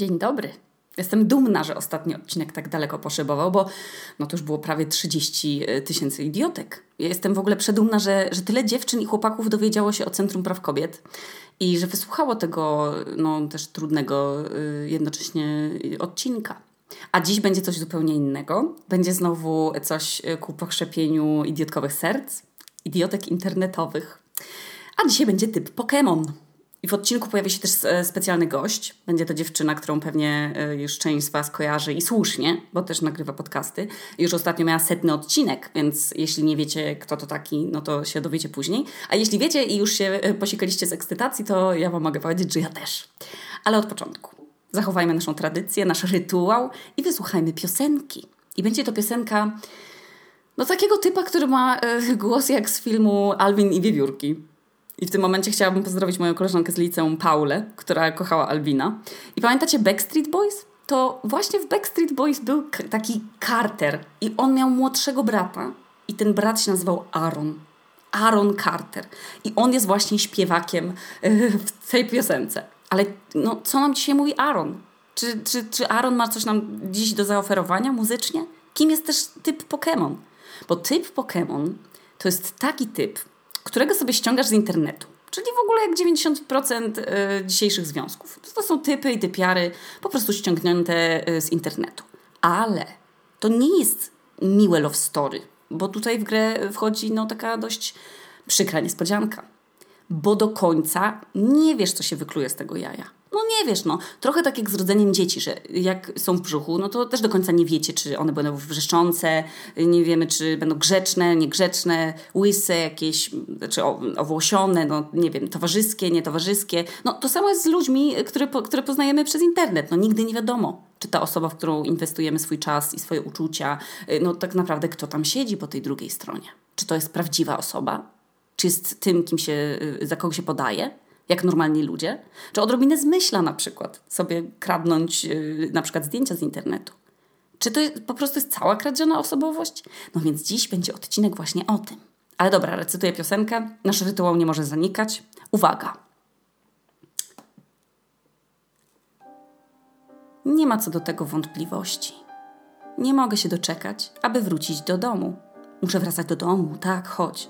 Dzień dobry. Jestem dumna, że ostatni odcinek tak daleko poszybował, bo no to już było prawie 30 e, tysięcy idiotek. Jestem w ogóle przedumna, że, że tyle dziewczyn i chłopaków dowiedziało się o Centrum Praw Kobiet i że wysłuchało tego no, też trudnego y, jednocześnie odcinka. A dziś będzie coś zupełnie innego. Będzie znowu coś e, ku pokrzepieniu idiotkowych serc, idiotek internetowych. A dzisiaj będzie typ Pokémon. I w odcinku pojawi się też e, specjalny gość. Będzie to dziewczyna, którą pewnie e, już część z Was kojarzy i słusznie, bo też nagrywa podcasty. Już ostatnio miała setny odcinek, więc jeśli nie wiecie, kto to taki, no to się dowiecie później. A jeśli wiecie i już się e, posikaliście z ekscytacji, to ja Wam mogę powiedzieć, że ja też. Ale od początku. Zachowajmy naszą tradycję, nasz rytuał i wysłuchajmy piosenki. I będzie to piosenka no takiego typa, który ma głos jak z filmu Alvin i Wiewiórki. I w tym momencie chciałabym pozdrowić moją koleżankę z liceum, Paulę, która kochała Albina. I pamiętacie Backstreet Boys? To właśnie w Backstreet Boys był taki Carter i on miał młodszego brata i ten brat się nazywał Aaron. Aaron Carter. I on jest właśnie śpiewakiem w tej piosence. Ale no, co nam dzisiaj mówi Aaron? Czy, czy, czy Aaron ma coś nam dziś do zaoferowania muzycznie? Kim jest też typ Pokémon? Bo typ Pokémon to jest taki typ, którego sobie ściągasz z internetu. Czyli w ogóle jak 90% y, dzisiejszych związków. To są typy i typiary po prostu ściągnięte y, z internetu. Ale to nie jest miłe love story, bo tutaj w grę wchodzi no, taka dość przykra niespodzianka. Bo do końca nie wiesz, co się wykluje z tego jaja. No nie wiesz, no. Trochę tak jak z rodzeniem dzieci, że jak są w brzuchu, no to też do końca nie wiecie, czy one będą wrzeszczące, nie wiemy, czy będą grzeczne, niegrzeczne, łyse jakieś, czy owłosione, no nie wiem, towarzyskie, nietowarzyskie. No to samo jest z ludźmi, które, które poznajemy przez internet. No nigdy nie wiadomo, czy ta osoba, w którą inwestujemy swój czas i swoje uczucia, y, no tak naprawdę kto tam siedzi po tej drugiej stronie. Czy to jest prawdziwa osoba? Czy jest tym, kim się, y, za kogo się podaje? Jak normalni ludzie, czy odrobinę zmyśla na przykład sobie kradnąć yy, na przykład zdjęcia z internetu. Czy to jest, po prostu jest cała kradziona osobowość? No więc dziś będzie odcinek właśnie o tym. Ale dobra, recytuję piosenkę. Nasz rytuał nie może zanikać. Uwaga! Nie ma co do tego wątpliwości. Nie mogę się doczekać, aby wrócić do domu. Muszę wracać do domu, tak, chodź.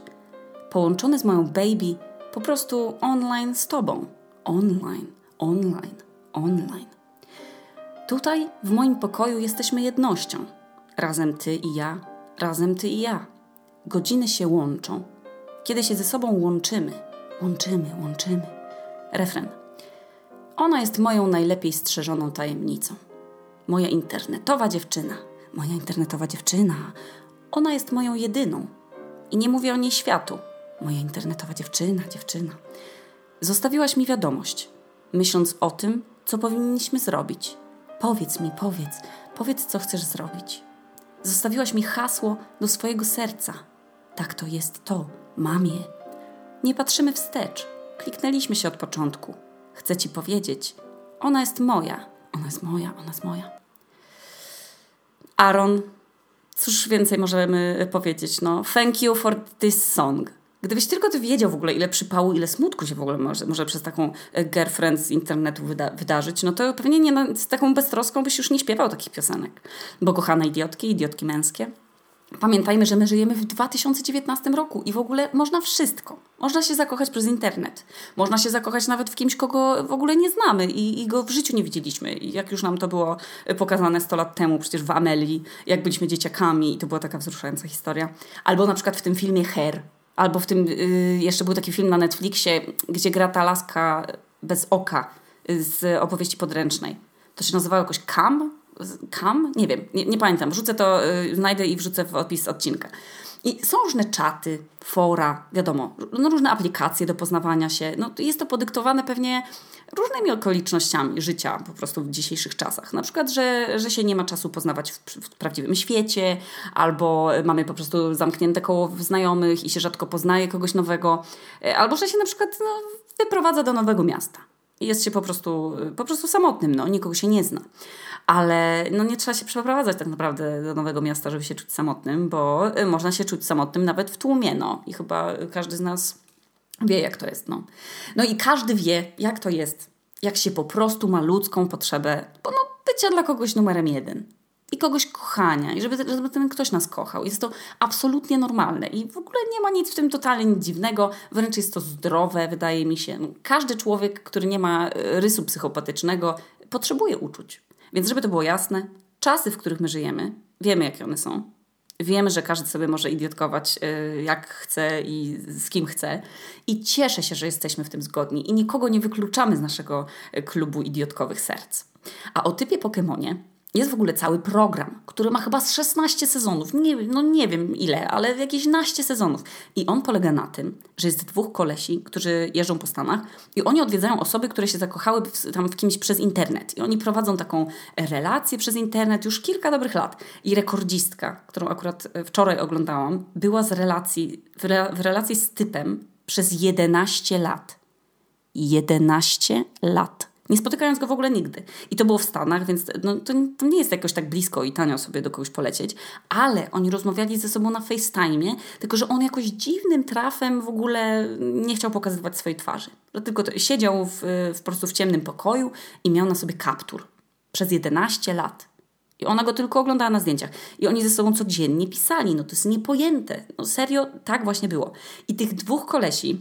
Połączony z moją baby, po prostu online z Tobą. Online, online, online. Tutaj, w moim pokoju, jesteśmy jednością. Razem Ty i ja, razem Ty i ja. Godziny się łączą. Kiedy się ze sobą łączymy, łączymy, łączymy. Refren. Ona jest moją najlepiej strzeżoną tajemnicą. Moja internetowa dziewczyna. Moja internetowa dziewczyna. Ona jest moją jedyną. I nie mówię o niej światu, Moja internetowa dziewczyna, dziewczyna. Zostawiłaś mi wiadomość, myśląc o tym, co powinniśmy zrobić. Powiedz mi, powiedz, powiedz, co chcesz zrobić. Zostawiłaś mi hasło do swojego serca. Tak to jest to, mamie. Nie patrzymy wstecz. Kliknęliśmy się od początku. Chcę ci powiedzieć, ona jest moja, ona jest moja, ona jest moja. Aaron, cóż więcej możemy powiedzieć? No, thank you for this song. Gdybyś tylko ty wiedział w ogóle, ile przypału, ile smutku się w ogóle może, może przez taką e, girlfriend z internetu wyda wydarzyć, no to pewnie nie, z taką beztroską byś już nie śpiewał takich piosenek. Bo kochane idiotki, idiotki męskie, Pamiętajmy, że my żyjemy w 2019 roku i w ogóle można wszystko. Można się zakochać przez internet. Można się zakochać nawet w kimś, kogo w ogóle nie znamy i, i go w życiu nie widzieliśmy. Jak już nam to było pokazane 100 lat temu, przecież w Amelii, jak byliśmy dzieciakami i to była taka wzruszająca historia. Albo na przykład w tym filmie Hair, Albo w tym, y, jeszcze był taki film na Netflixie, gdzie gra ta laska bez oka y, z opowieści podręcznej. To się nazywało jakoś Kam? Kam? Nie wiem, nie, nie pamiętam. Wrzucę to, y, znajdę i wrzucę w opis odcinka. I są różne czaty, fora, wiadomo, no różne aplikacje do poznawania się. No, jest to podyktowane pewnie różnymi okolicznościami życia po prostu w dzisiejszych czasach. Na przykład, że, że się nie ma czasu poznawać w, w prawdziwym świecie, albo mamy po prostu zamknięte koło znajomych i się rzadko poznaje kogoś nowego, e, albo że się na przykład no, wyprowadza do nowego miasta jest się po prostu, po prostu samotnym, no, nikogo się nie zna. Ale no, nie trzeba się przeprowadzać tak naprawdę do nowego miasta, żeby się czuć samotnym, bo y, można się czuć samotnym nawet w tłumie, no. I chyba każdy z nas wie, jak to jest, no. No i każdy wie, jak to jest, jak się po prostu ma ludzką potrzebę, bo no, bycia dla kogoś numerem jeden i kogoś kochania, i żeby, żeby ten ktoś nas kochał. Jest to absolutnie normalne i w ogóle nie ma nic w tym totalnie nic dziwnego, wręcz jest to zdrowe, wydaje mi się. No, każdy człowiek, który nie ma e, rysu psychopatycznego, potrzebuje uczuć. Więc żeby to było jasne, czasy, w których my żyjemy, wiemy jakie one są. Wiemy, że każdy sobie może idiotkować e, jak chce i z kim chce. I cieszę się, że jesteśmy w tym zgodni i nikogo nie wykluczamy z naszego e, klubu idiotkowych serc. A o typie Pokemonie jest w ogóle cały program, który ma chyba z 16 sezonów. Nie, no nie wiem ile, ale jakieś naście sezonów. I on polega na tym, że jest dwóch kolesi, którzy jeżdżą po Stanach i oni odwiedzają osoby, które się zakochały w, tam w kimś przez internet. I oni prowadzą taką relację przez internet już kilka dobrych lat. I rekordzistka, którą akurat e, wczoraj oglądałam, była z relacji, w, re, w relacji z typem przez 11 lat. 11 lat nie spotykając go w ogóle nigdy. I to było w Stanach, więc no, to, to, nie jest jakoś tak blisko i tanio sobie do kogoś polecieć, ale oni rozmawiali ze sobą na FaceTime, tylko że on jakoś dziwnym trafem w ogóle nie chciał pokazywać swojej twarzy. Tylko siedział w, w, po prostu w ciemnym pokoju i miał na sobie kaptur przez 11 lat. I ona go tylko oglądała na zdjęciach. I oni ze sobą codziennie pisali. No to jest niepojęte. No serio, tak właśnie było. I tych dwóch kolesi,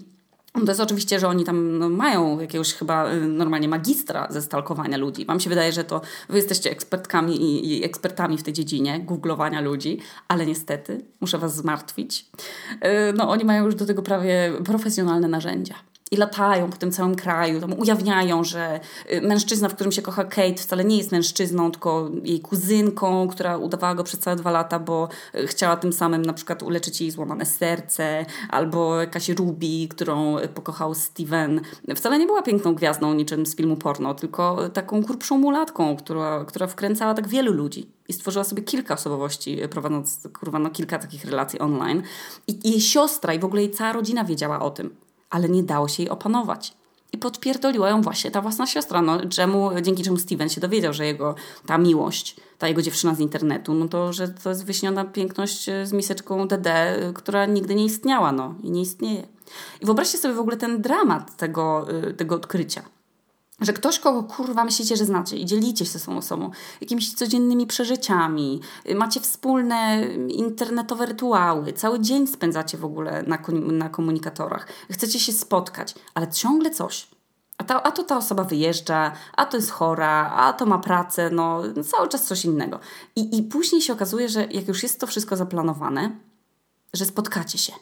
to jest oczywiście, że oni tam no, mają jakiegoś chyba y, normalnie magistra ze stalkowania ludzi. Wam się wydaje, że to wy jesteście ekspertkami i, i ekspertami w tej dziedzinie, googlowania ludzi, ale niestety muszę was zmartwić. Y, no oni mają już do tego prawie profesjonalne narzędzia i latają po tym całym kraju, tam ujawniają, że y, mężczyzna, w którym się kocha Kate, wcale nie jest mężczyzną, tylko jej kuzynką, która udawała go przez całe dwa lata, bo y, chciała tym samym na przykład uleczyć jej złamane serce, albo jakaś Ruby, którą y, pokochał Steven. Wcale nie była piękną gwiazdą niczym z filmu porno, tylko taką kurpszą mulatką, która, która wkręcała tak wielu ludzi i stworzyła sobie kilka osobowości, prowadząc kurwa, no, kilka takich relacji online. I jej siostra i w ogóle jej cała rodzina wiedziała o tym ale nie dało się jej opanować. I podpierdoliła ją właśnie ta własna siostra, no, czemu, dzięki czemu Steven się dowiedział, że jego ta miłość, ta jego dziewczyna z internetu, no to, że to jest wyśniona piękność e, z miseczką DD, e, która nigdy nie istniała, no i nie istnieje. I wyobraźcie sobie w ogóle ten dramat tego, e, tego odkrycia że ktoś, kogo kurwa myślicie, że znacie i dzielicie się z tą osobą jakimiś codziennymi przeżyciami, macie wspólne internetowe rytuały, cały dzień spędzacie w ogóle na, na komunikatorach, chcecie się spotkać, ale ciągle coś. A, ta, a to ta osoba wyjeżdża, a to jest chora, a to ma pracę, no cały czas coś innego. I, I później się okazuje, że jak już jest to wszystko zaplanowane, że spotkacie się.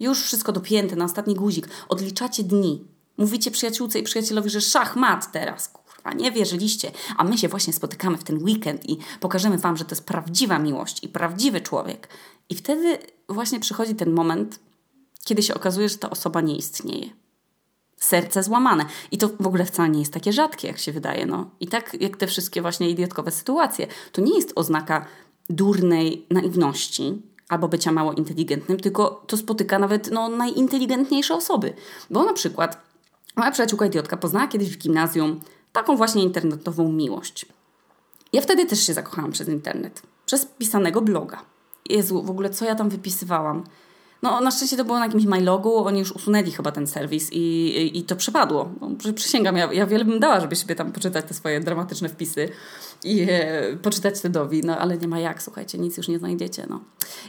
Już wszystko dopięte na ostatni guzik, odliczacie dni, Mówicie przyjaciółce i przyjacielowi, że szachmat teraz, kurwa, nie wierzyliście, a my się właśnie spotykamy w ten weekend i pokażemy wam, że to jest prawdziwa miłość i prawdziwy człowiek. I wtedy właśnie przychodzi ten moment, kiedy się okazuje, że ta osoba nie istnieje. Serce złamane. I to w ogóle wcale nie jest takie rzadkie, jak się wydaje. No. I tak jak te wszystkie właśnie idiotkowe sytuacje. To nie jest oznaka durnej naiwności, albo bycia mało inteligentnym, tylko to spotyka nawet no, najinteligentniejsze osoby. Bo na przykład Moja przyjaciółka idiotka poznała kiedyś w gimnazjum taką właśnie internetową miłość. Ja wtedy też się zakochałam przez internet. Przez pisanego bloga. Jezu, w ogóle co ja tam wypisywałam? No, na szczęście to było na jakimś MyLogu, oni już usunęli chyba ten serwis i, i, i to przepadło. No, przysięgam, ja, ja wiele bym dała, żeby sobie tam poczytać te swoje dramatyczne wpisy i e, poczytać Tedowi, no ale nie ma jak, słuchajcie, nic już nie znajdziecie, no.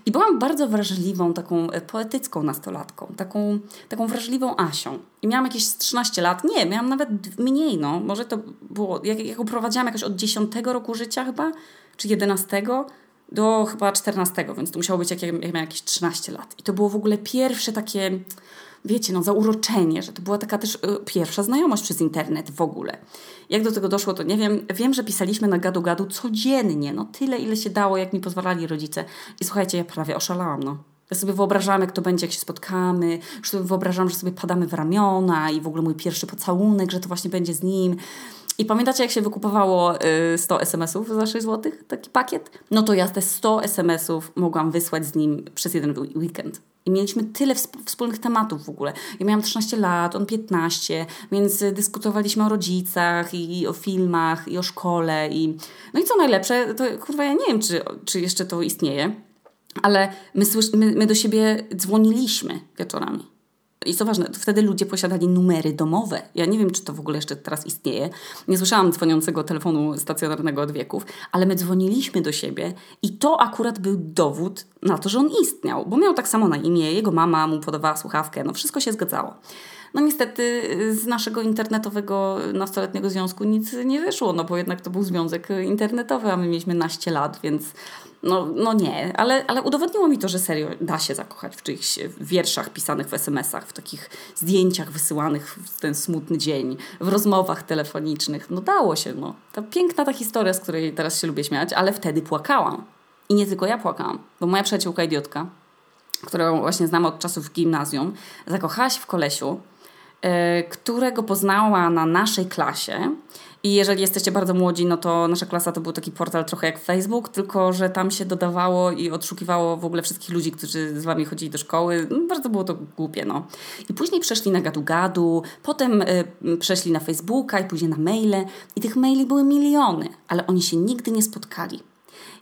I byłam bardzo wrażliwą, taką e, poetycką nastolatką, taką, taką wrażliwą Asią. I miałam jakieś 13 lat, nie, miałam nawet mniej, no. Może to było, jak, jak uprowadziłam jakoś od 10 roku życia chyba, czy 11, do chyba 14, więc to musiało być jak ja miałam jakieś 13 lat. I to było w ogóle pierwsze takie, wiecie, no zauroczenie, że to była taka też y, pierwsza znajomość przez internet w ogóle. Jak do tego doszło, to nie wiem. Wiem, że pisaliśmy na gadu-gadu codziennie, no tyle, ile się dało, jak mi pozwalali rodzice. I słuchajcie, ja prawie oszalałam, no. Ja sobie wyobrażam, jak to będzie, jak się spotkamy, że sobie wyobrażam, że sobie padamy w ramiona i w ogóle mój pierwszy pocałunek, że to właśnie będzie z nim. I pamiętacie, jak się wykupowało 100 y, SMS-ów za 6 zł, taki pakiet? No to ja te 100 SMS-ów mogłam wysłać z nim przez jeden weekend. I mieliśmy tyle wspólnych tematów w ogóle. Ja miałam 13 lat, on 15, więc dyskutowaliśmy o rodzicach i, i o filmach i o szkole. I... No i co najlepsze, to kurwa ja nie wiem, czy, czy jeszcze to istnieje, ale my, my, my do siebie dzwoniliśmy wieczorami. I co ważne, wtedy ludzie posiadali numery domowe. Ja nie wiem, czy to w ogóle jeszcze teraz istnieje. Nie słyszałam dzwoniącego telefonu stacjonarnego od wieków, ale my dzwoniliśmy do siebie i to akurat był dowód na to, że on istniał, bo miał tak samo na imię, jego mama mu podawała słuchawkę, no wszystko się zgadzało. No niestety z naszego internetowego nastoletniego związku nic nie wyszło, no bo jednak to był związek internetowy, a my mieliśmy naście lat, więc no, no nie, ale, ale udowodniło mi to, że serio da się zakochać w czyichś wierszach pisanych w SMS-ach, w takich zdjęciach wysyłanych w ten smutny dzień, w rozmowach telefonicznych. No dało się, no. To piękna ta historia, z której teraz się lubię śmiać, ale wtedy płakałam. I nie tylko ja płakałam, bo moja przyjaciółka idiotka, którą właśnie znam od czasów w gimnazjum, zakochała się w kolesiu, którego poznała na naszej klasie i jeżeli jesteście bardzo młodzi, no to nasza klasa to był taki portal trochę jak Facebook, tylko że tam się dodawało i odszukiwało w ogóle wszystkich ludzi, którzy z wami chodzili do szkoły. No, bardzo było to głupie, no. I później przeszli na gadu-gadu, potem y, przeszli na Facebooka i później na maile. I tych maili były miliony, ale oni się nigdy nie spotkali.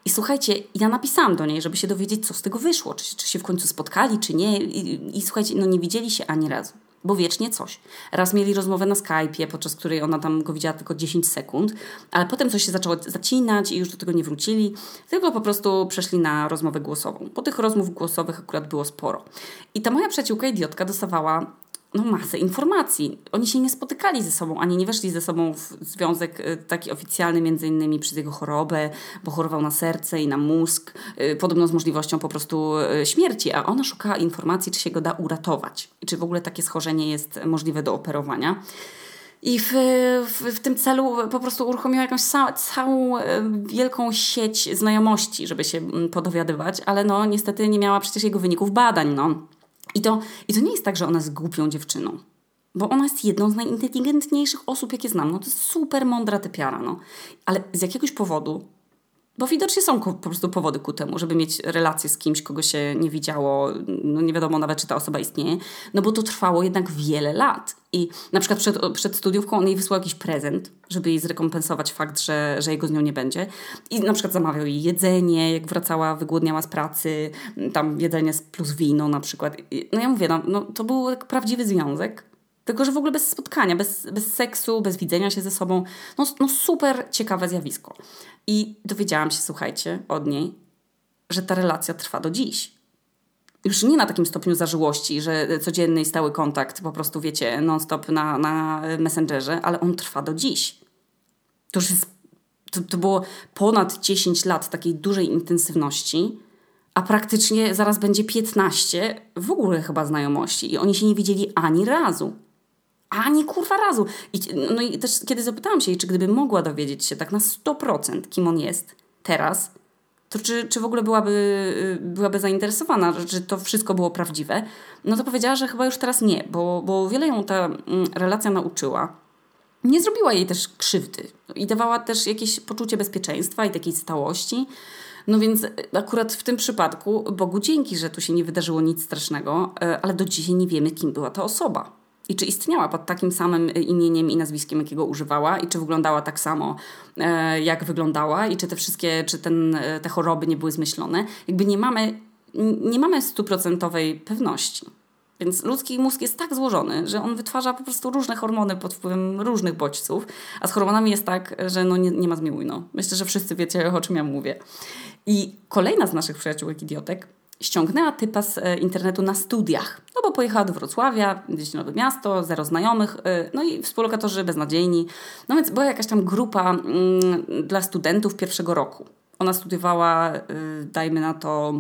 I słuchajcie, ja napisałam do niej, żeby się dowiedzieć, co z tego wyszło, czy, czy się w końcu spotkali, czy nie. I, I, słuchajcie, no nie widzieli się ani razu bo wiecznie coś. Raz mieli rozmowę na Skype'ie, podczas której ona tam go widziała tylko 10 sekund, ale potem coś się zaczęło zacinać i już do tego nie wrócili, tylko po prostu przeszli na rozmowę głosową. Po tych rozmów głosowych akurat było sporo. I ta moja przyjaciółka idiotka dostawała no, masę informacji. Oni się nie spotykali ze sobą, ani nie weszli ze sobą w związek y, taki oficjalny, między innymi przez jego chorobę, bo chorował na serce i na mózg, y, podobno z możliwością po prostu y, śmierci, a ona szukała informacji, czy się go da uratować i czy w ogóle takie schorzenie jest możliwe do operowania. I w, w, w, tym celu po prostu uruchomiła jakąś całą wielką sieć znajomości, żeby się mm, podowiadywać, ale no niestety nie miała przecież jego wyników badań. No. I to, I to nie jest tak, że ona jest głupią dziewczyną. Bo ona jest jedną z najinteligentniejszych osób, jakie znam. No to jest super mądra typiara, no. Ale z jakiegoś powodu, bo widocznie są po prostu powody ku temu, żeby mieć relację z kimś, kogo się nie widziało, no nie wiadomo nawet, czy ta osoba istnieje, no bo to trwało jednak wiele lat. I na przykład przed, przed studiówką on jej wysłał jakiś prezent, żeby jej zrekompensować fakt, że, że jego z nią nie będzie. I na przykład zamawiał jej jedzenie, jak wracała, wygłodniała z pracy, tam jedzenie plus wino na przykład. No ja mówię, no, no to był prawdziwy związek, tylko, że w ogóle bez spotkania, bez, bez seksu, bez widzenia się ze sobą. No, no super ciekawe zjawisko. I dowiedziałam się, słuchajcie, od niej, że ta relacja trwa do dziś. Już nie na takim stopniu zażyłości, że codzienny i stały kontakt, po prostu wiecie, non-stop na, na Messengerze, ale on trwa do dziś. To już jest, to, to było ponad 10 lat takiej dużej intensywności, a praktycznie zaraz będzie 15 w ogóle chyba znajomości i oni się nie widzieli ani razu. Ani kurwa razu. I, no i też kiedy zapytałam się jej, czy gdyby mogła dowiedzieć się tak na 100% kim on jest teraz, to czy, czy w ogóle byłaby, byłaby zainteresowana, czy to wszystko było prawdziwe, no to powiedziała, że chyba już teraz nie, bo, bo wiele ją ta mm, relacja nauczyła. Nie zrobiła jej też krzywdy i dawała też jakieś poczucie bezpieczeństwa i takiej stałości. No więc akurat w tym przypadku Bogu dzięki, że tu się nie wydarzyło nic strasznego, e, ale do dzisiaj nie wiemy, kim była ta osoba. I czy istniała pod takim samym e, imieniem i nazwiskiem, jakiego używała, i czy wyglądała tak samo, e, jak wyglądała, i czy te wszystkie, czy ten, e, te choroby nie były zmyślone. Jakby nie mamy, nie mamy stuprocentowej pewności. Więc ludzki mózg jest tak złożony, że on wytwarza po prostu różne hormony pod wpływem różnych bodźców, a z hormonami jest tak, że no nie, nie ma zmiłuj. No. Myślę, że wszyscy wiecie, o czym ja mówię. I kolejna z naszych przyjaciółek idiotek ściągnęła typa z e, internetu na studiach. No bo pojechała do Wrocławia, gdzieś nowe miasto, zero znajomych, e, no i współlokatorzy beznadziejni. No więc była jakaś tam grupa mm, dla studentów pierwszego roku. Ona studiowała, y, dajmy na to,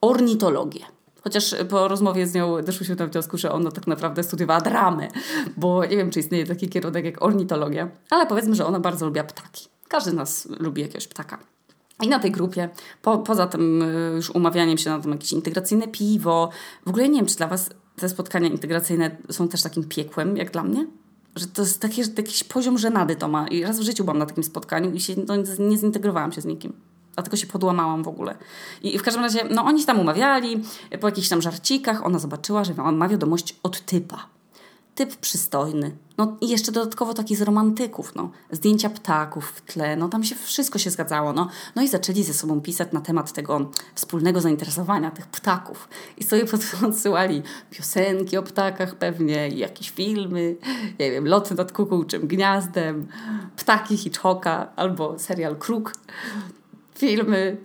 ornitologię. Chociaż po rozmowie z nią doszłyśmy do wniosku, że ona tak naprawdę studiowała dramę, bo nie wiem, czy istnieje taki kierunek jak ornitologia, ale powiedzmy, że ona bardzo lubiła ptaki. Każdy z nas lubi jakiegoś ptaka. I na tej grupie, po, poza tym y, już umawianiem się na tam jakieś integracyjne piwo, w ogóle nie wiem, czy dla Was te spotkania integracyjne są też takim piekłem, jak dla mnie? Że to jest taki, jakiś poziom żenady to ma. I raz w życiu byłam na takim spotkaniu i się no, nie zintegrowałam się z nikim. Dlatego się podłamałam w ogóle. I w każdym razie, no oni się tam umawiali, po jakichś tam żarcikach, ona zobaczyła, że ma wiadomość od typa. Typ przystojny. No i jeszcze dodatkowo taki z romantyków, no. Zdjęcia ptaków w tle, no tam się wszystko się zgadzało, no. No i zaczęli ze sobą pisać na temat tego wspólnego zainteresowania tych ptaków. I sobie podsyłali piosenki o ptakach pewnie, jakieś filmy, nie wiem, Loty nad kukułczym gniazdem, Ptaki Hitchcocka albo serial Kruk, filmy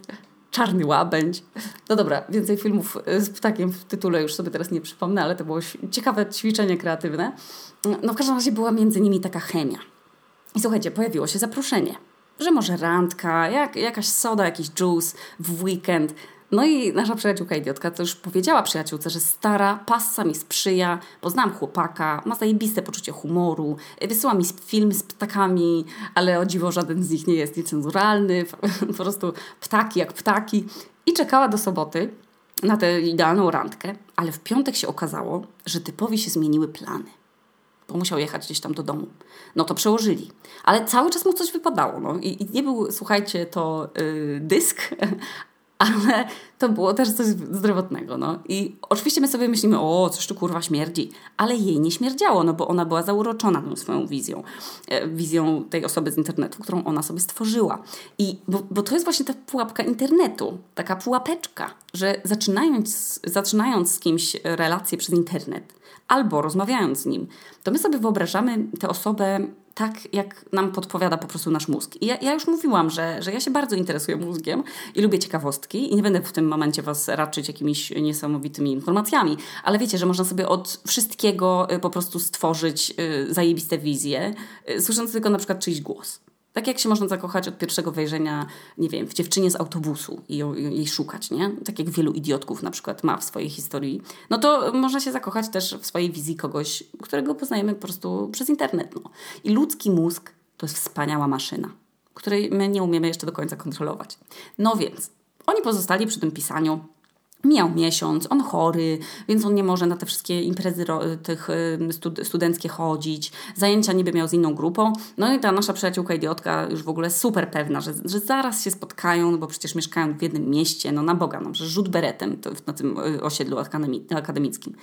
Czarny Łabędź. No dobra, więcej filmów z ptakiem w tytule już sobie teraz nie przypomnę, ale to było ciekawe ćwiczenie kreatywne. No w każdym razie była między nimi taka chemia. I słuchajcie, pojawiło się zaproszenie, że może randka, jak, jakaś soda, jakiś juice w weekend. No i nasza przyjaciółka idiotka to już powiedziała przyjaciółce, że stara, passa mi sprzyja, bo znam chłopaka, ma zajebiste poczucie humoru, wysyła mi film z ptakami, ale o dziwo żaden z nich nie jest niecenzuralny, po prostu ptaki jak ptaki. I czekała do soboty na tę idealną randkę, ale w piątek się okazało, że typowi się zmieniły plany bo musiał jechać gdzieś tam do domu. No to przełożyli. Ale cały czas mu coś wypadało. No. I, i nie był, słuchajcie, to yy, dysk, ale to było też coś zdrowotnego. No. I oczywiście my sobie myślimy, o, coś tu kurwa śmierdzi, ale jej nie śmierdziało, no bo ona była zauroczona tą swoją wizją, e, wizją tej osoby z internetu, którą ona sobie stworzyła. I bo, bo to jest właśnie ta pułapka internetu, taka pułapeczka, że zaczynając, zaczynając z kimś relację przez internet, albo rozmawiając z nim, to my sobie wyobrażamy tę osobę tak, jak nam podpowiada po prostu nasz mózg. I ja, ja, już mówiłam, że, że ja się bardzo interesuję mózgiem i lubię ciekawostki i nie będę w tym momencie Was raczyć jakimiś niesamowitymi informacjami, ale wiecie, że można sobie od wszystkiego y, po prostu stworzyć y, zajebiste wizje, y, słysząc tylko na przykład czyjś głos. Tak jak się można zakochać od pierwszego wejrzenia, nie wiem, w dziewczynie z autobusu i jej szukać, nie? Tak jak wielu idiotków na przykład ma w swojej historii. No to można się zakochać też w swojej wizji kogoś, którego poznajemy po prostu przez internet. No. I ludzki mózg to jest wspaniała maszyna, której my nie umiemy jeszcze do końca kontrolować. No więc, oni pozostali przy tym pisaniu Mijał miesiąc, on chory, więc on nie może na te wszystkie imprezy tych studenckie chodzić. Zajęcia niby miał z inną grupą. No i ta nasza przyjaciółka idiotka już w ogóle super pewna, że, że zaraz się spotkają, no bo przecież mieszkają w jednym mieście. No na Boga, no, że rzut beretem to, na tym y, osiedlu akademickim.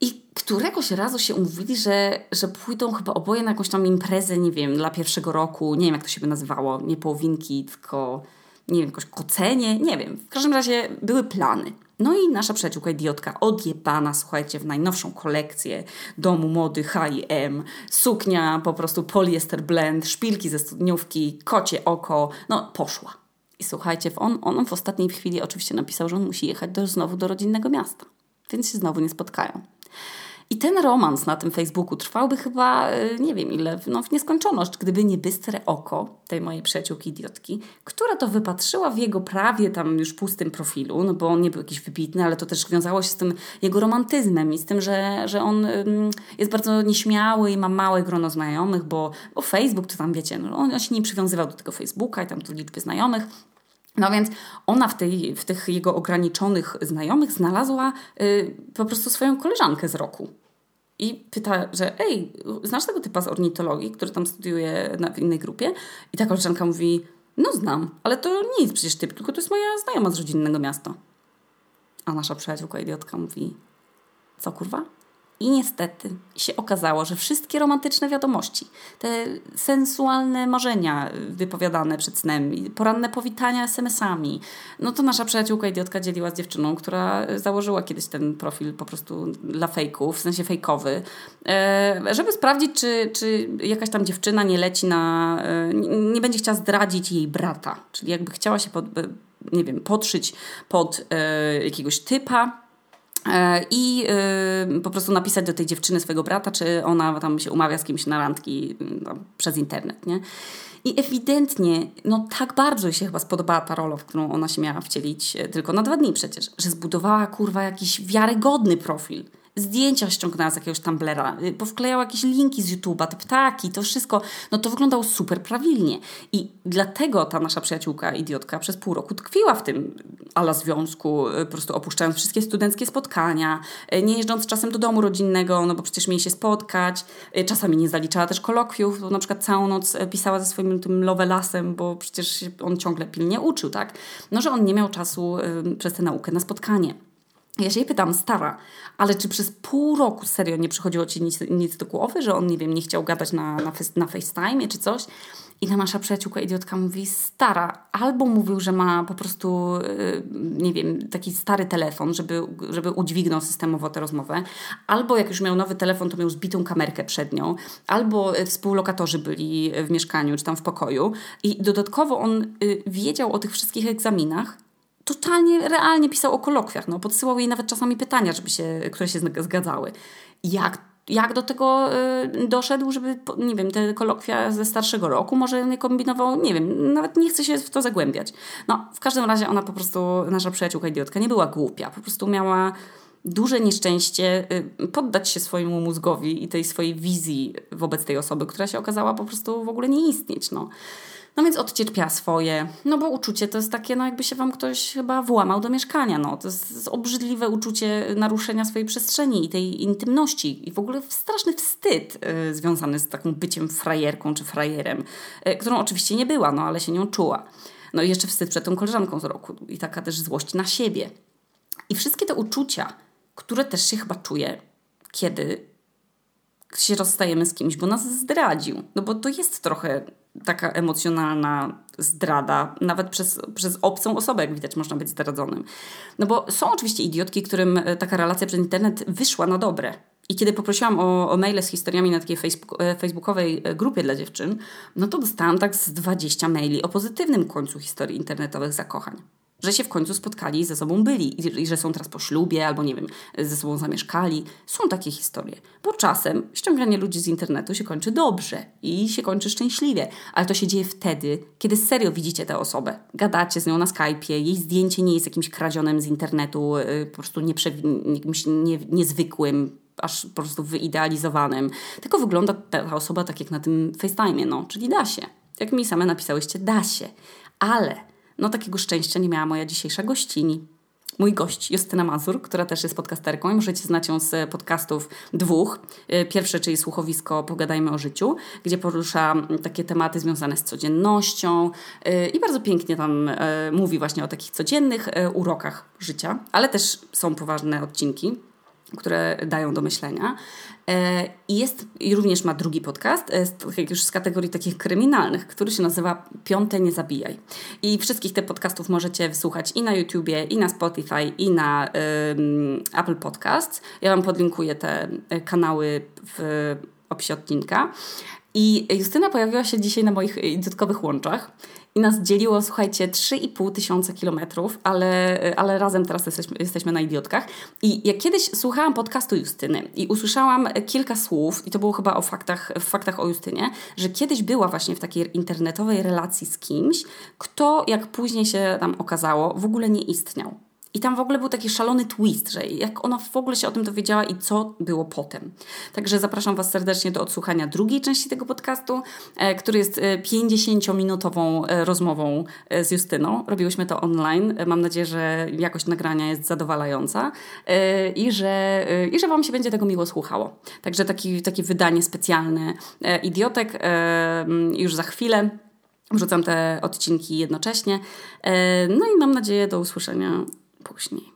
I któregoś razu się umówili, że, że pójdą chyba oboje na jakąś tam imprezę, nie wiem, dla pierwszego roku. Nie wiem, jak to się by nazywało. Nie połowinki, tylko nie wiem, jakoś kocenie, nie wiem. W każdym razie były plany. No i nasza przyjaciółka idiotka odjebana, słuchajcie, w najnowszą kolekcję domu mody H&M, suknia po prostu poliester blend, szpilki ze studniówki, kocie oko, no poszła. I słuchajcie, on, on w ostatniej chwili oczywiście napisał, że on musi jechać do, znowu do rodzinnego miasta, więc się znowu nie spotkają. I ten romans na tym Facebooku trwałby chyba y, nie wiem ile, no w nieskończoność, gdyby nie bystre oko tej mojej przyjaciółki idiotki, która to wypatrzyła w jego prawie tam już pustym profilu, no bo on nie był jakiś wybitny, ale to też wiązało się z tym jego romantyzmem i z tym, że, że on jest bardzo nieśmiały i ma małe grono znajomych, bo, bo Facebook to tam wiecie, no on, on się nie przywiązywał do tego Facebooka i tam do liczby znajomych, no więc ona w, tej, w tych jego ograniczonych znajomych znalazła y, po prostu swoją koleżankę z roku. I pyta, że ej, znasz tego typa z ornitologii, który tam studiuje na, w innej grupie? I ta koleżanka mówi, no znam, ale to nie jest przecież typ, tylko to jest moja znajoma z rodzinnego miasta. A nasza przyjaciółka idiotka mówi, co kurwa? I niestety się okazało, że wszystkie romantyczne wiadomości, te sensualne marzenia wypowiadane przed snem, poranne powitania SMS-ami, no to nasza przyjaciółka idiotka dzieliła z dziewczyną, która założyła kiedyś ten profil po prostu dla fejków, w sensie fejkowy, e, żeby sprawdzić, czy, czy jakaś tam dziewczyna nie leci na, e, nie będzie chciała zdradzić jej brata, czyli jakby chciała się pod, nie wiem, podszyć pod e, jakiegoś typa, E, i y, po prostu napisać do tej dziewczyny swojego brata, czy ona tam się umawia z kimś na randki no, przez internet, nie? I ewidentnie, no tak bardzo jej się chyba spodobała ta rola, w którą ona się miała wcielić, e, tylko na dwa dni przecież, że zbudowała kurwa jakiś wiarygodny profil zdjęcia ściągnęła z jakiegoś Tumblera, y, powklejała jakieś linki z YouTube'a, te ptaki, to wszystko, no to wyglądało super prawilnie. I dlatego ta nasza przyjaciółka, idiotka, przez pół roku tkwiła w tym ala związku, y, po prostu opuszczając wszystkie studenckie spotkania, y, nie jeżdżąc czasem do domu rodzinnego, no bo przecież mieli się spotkać, czasami nie zaliczała też kolokwiów, bo na przykład całą noc pisała ze swoim tym lovelasem, bo przecież on ciągle pilnie uczył, tak? No, że on nie miał czasu przez tę naukę na spotkanie. Ja się jej pytam, stara, ale czy przez pół roku serio nie przychodziło ci nic, nic do głowy, że on, nie wiem, nie chciał gadać na, na, na FaceTime czy coś? I ta nasza przyjaciółka idiotka mówi, stara, albo mówił, że ma po prostu, y, nie wiem, taki stary telefon, żeby, żeby udźwignął systemowo tę rozmowę, albo jak już miał nowy telefon, to miał zbitą kamerkę przed nią, albo y, współlokatorzy byli w mieszkaniu czy tam w pokoju. I dodatkowo on y, wiedział o tych wszystkich egzaminach, totalnie realnie pisał o kolokwiach, no, podsyłał jej nawet czasami pytania, żeby się, które się zgadzały. Jak jak do tego y, doszedł, żeby, nie wiem, te kolokwia ze starszego roku może nie kombinował, nie wiem, nawet nie chcę się w to zagłębiać. No, w każdym razie ona po prostu, nasza przyjaciółka idiotka, nie była głupia, po prostu miała duże nieszczęście y, poddać się swojemu mózgowi i tej swojej wizji wobec tej osoby, która się okazała po prostu w ogóle nie istnieć, no. No więc odcierpiała swoje, no bo uczucie to jest takie, no jakby się wam ktoś chyba włamał do mieszkania, no. To jest obrzydliwe uczucie naruszenia swojej przestrzeni i tej intymności i w ogóle straszny wstyd y, związany z taką byciem frajerką czy frajerem, y, którą oczywiście nie była, no ale się nią czuła. No i jeszcze wstyd przed tą koleżanką z roku i taka też złość na siebie. I wszystkie te uczucia, które też się chyba czuje, kiedy się rozstajemy z kimś, bo nas zdradził. No bo to jest trochę taka emocjonalna zdrada, nawet przez, przez obcą osobę, jak widać, można być zdradzonym. No bo są oczywiście idiotki, którym e, taka relacja przez internet wyszła na dobre. I kiedy poprosiłam o, o maile z historiami na takiej Facebook, e, facebookowej e, grupie dla dziewczyn, no to dostałam tak z 20 maili o pozytywnym końcu historii internetowych zakochań że się w końcu spotkali, ze sobą byli i, i, że są teraz po ślubie albo nie wiem, ze sobą zamieszkali. Są takie historie. Bo czasem ściąganie ludzi z internetu się kończy dobrze i się kończy szczęśliwie, ale to się dzieje wtedy, kiedy serio widzicie tę osobę. Gadacie z nią na Skype'ie, jej zdjęcie nie jest jakimś kradzionym z internetu, yy, po prostu jakimś nie, niezwykłym, aż po prostu wyidealizowanym, tylko wygląda ta osoba tak jak na tym FaceTime, no, czyli da się. Jak mi same napisałyście, da się. Ale no takiego szczęścia nie miała moja dzisiejsza gościni. Mój gość, Justyna Mazur, która też jest podcasterką i możecie znać ją z podcastów dwóch. Y, pierwsze, czyli słuchowisko Pogadajmy o życiu, gdzie porusza takie tematy związane z codziennością y, i bardzo pięknie tam y, mówi właśnie o takich codziennych urokach życia, ale też są poważne odcinki które dają do myślenia. E, I jest, i również ma drugi podcast, e, już z kategorii takich kryminalnych, który się nazywa Piąte Nie Zabijaj. I wszystkich tych podcastów możecie wysłuchać i na YouTubie, i na Spotify, i na Apple Podcasts. Ja Wam podlinkuję te e, kanały w opisie odcinka. I Justyna pojawiła się dzisiaj na moich dodatkowych łączach i nas dzieliło, słuchajcie, 3,5 tysiąca kilometrów, ale, ale razem teraz jesteśmy, jesteśmy na idiotkach. I jak kiedyś słuchałam podcastu Justyny i usłyszałam kilka słów, i to było chyba o faktach, w faktach o Justynie, że kiedyś była właśnie w takiej internetowej relacji z kimś, kto, jak później się tam okazało, w ogóle nie istniał. I tam w ogóle był taki szalony twist, że jak ona w ogóle się o tym dowiedziała i co było potem. Także zapraszam Was serdecznie do odsłuchania drugiej części tego podcastu, e, który jest 50-minutową e, e, rozmową z Justyną. Robiłyśmy to online. Mam nadzieję, że jakość nagrania jest zadowalająca i że, i że Wam się będzie tego miło słuchało. Także taki, takie wydanie specjalne Idiotek już za chwilę. Wrzucam te odcinki jednocześnie. No i mam nadzieję do usłyszenia później.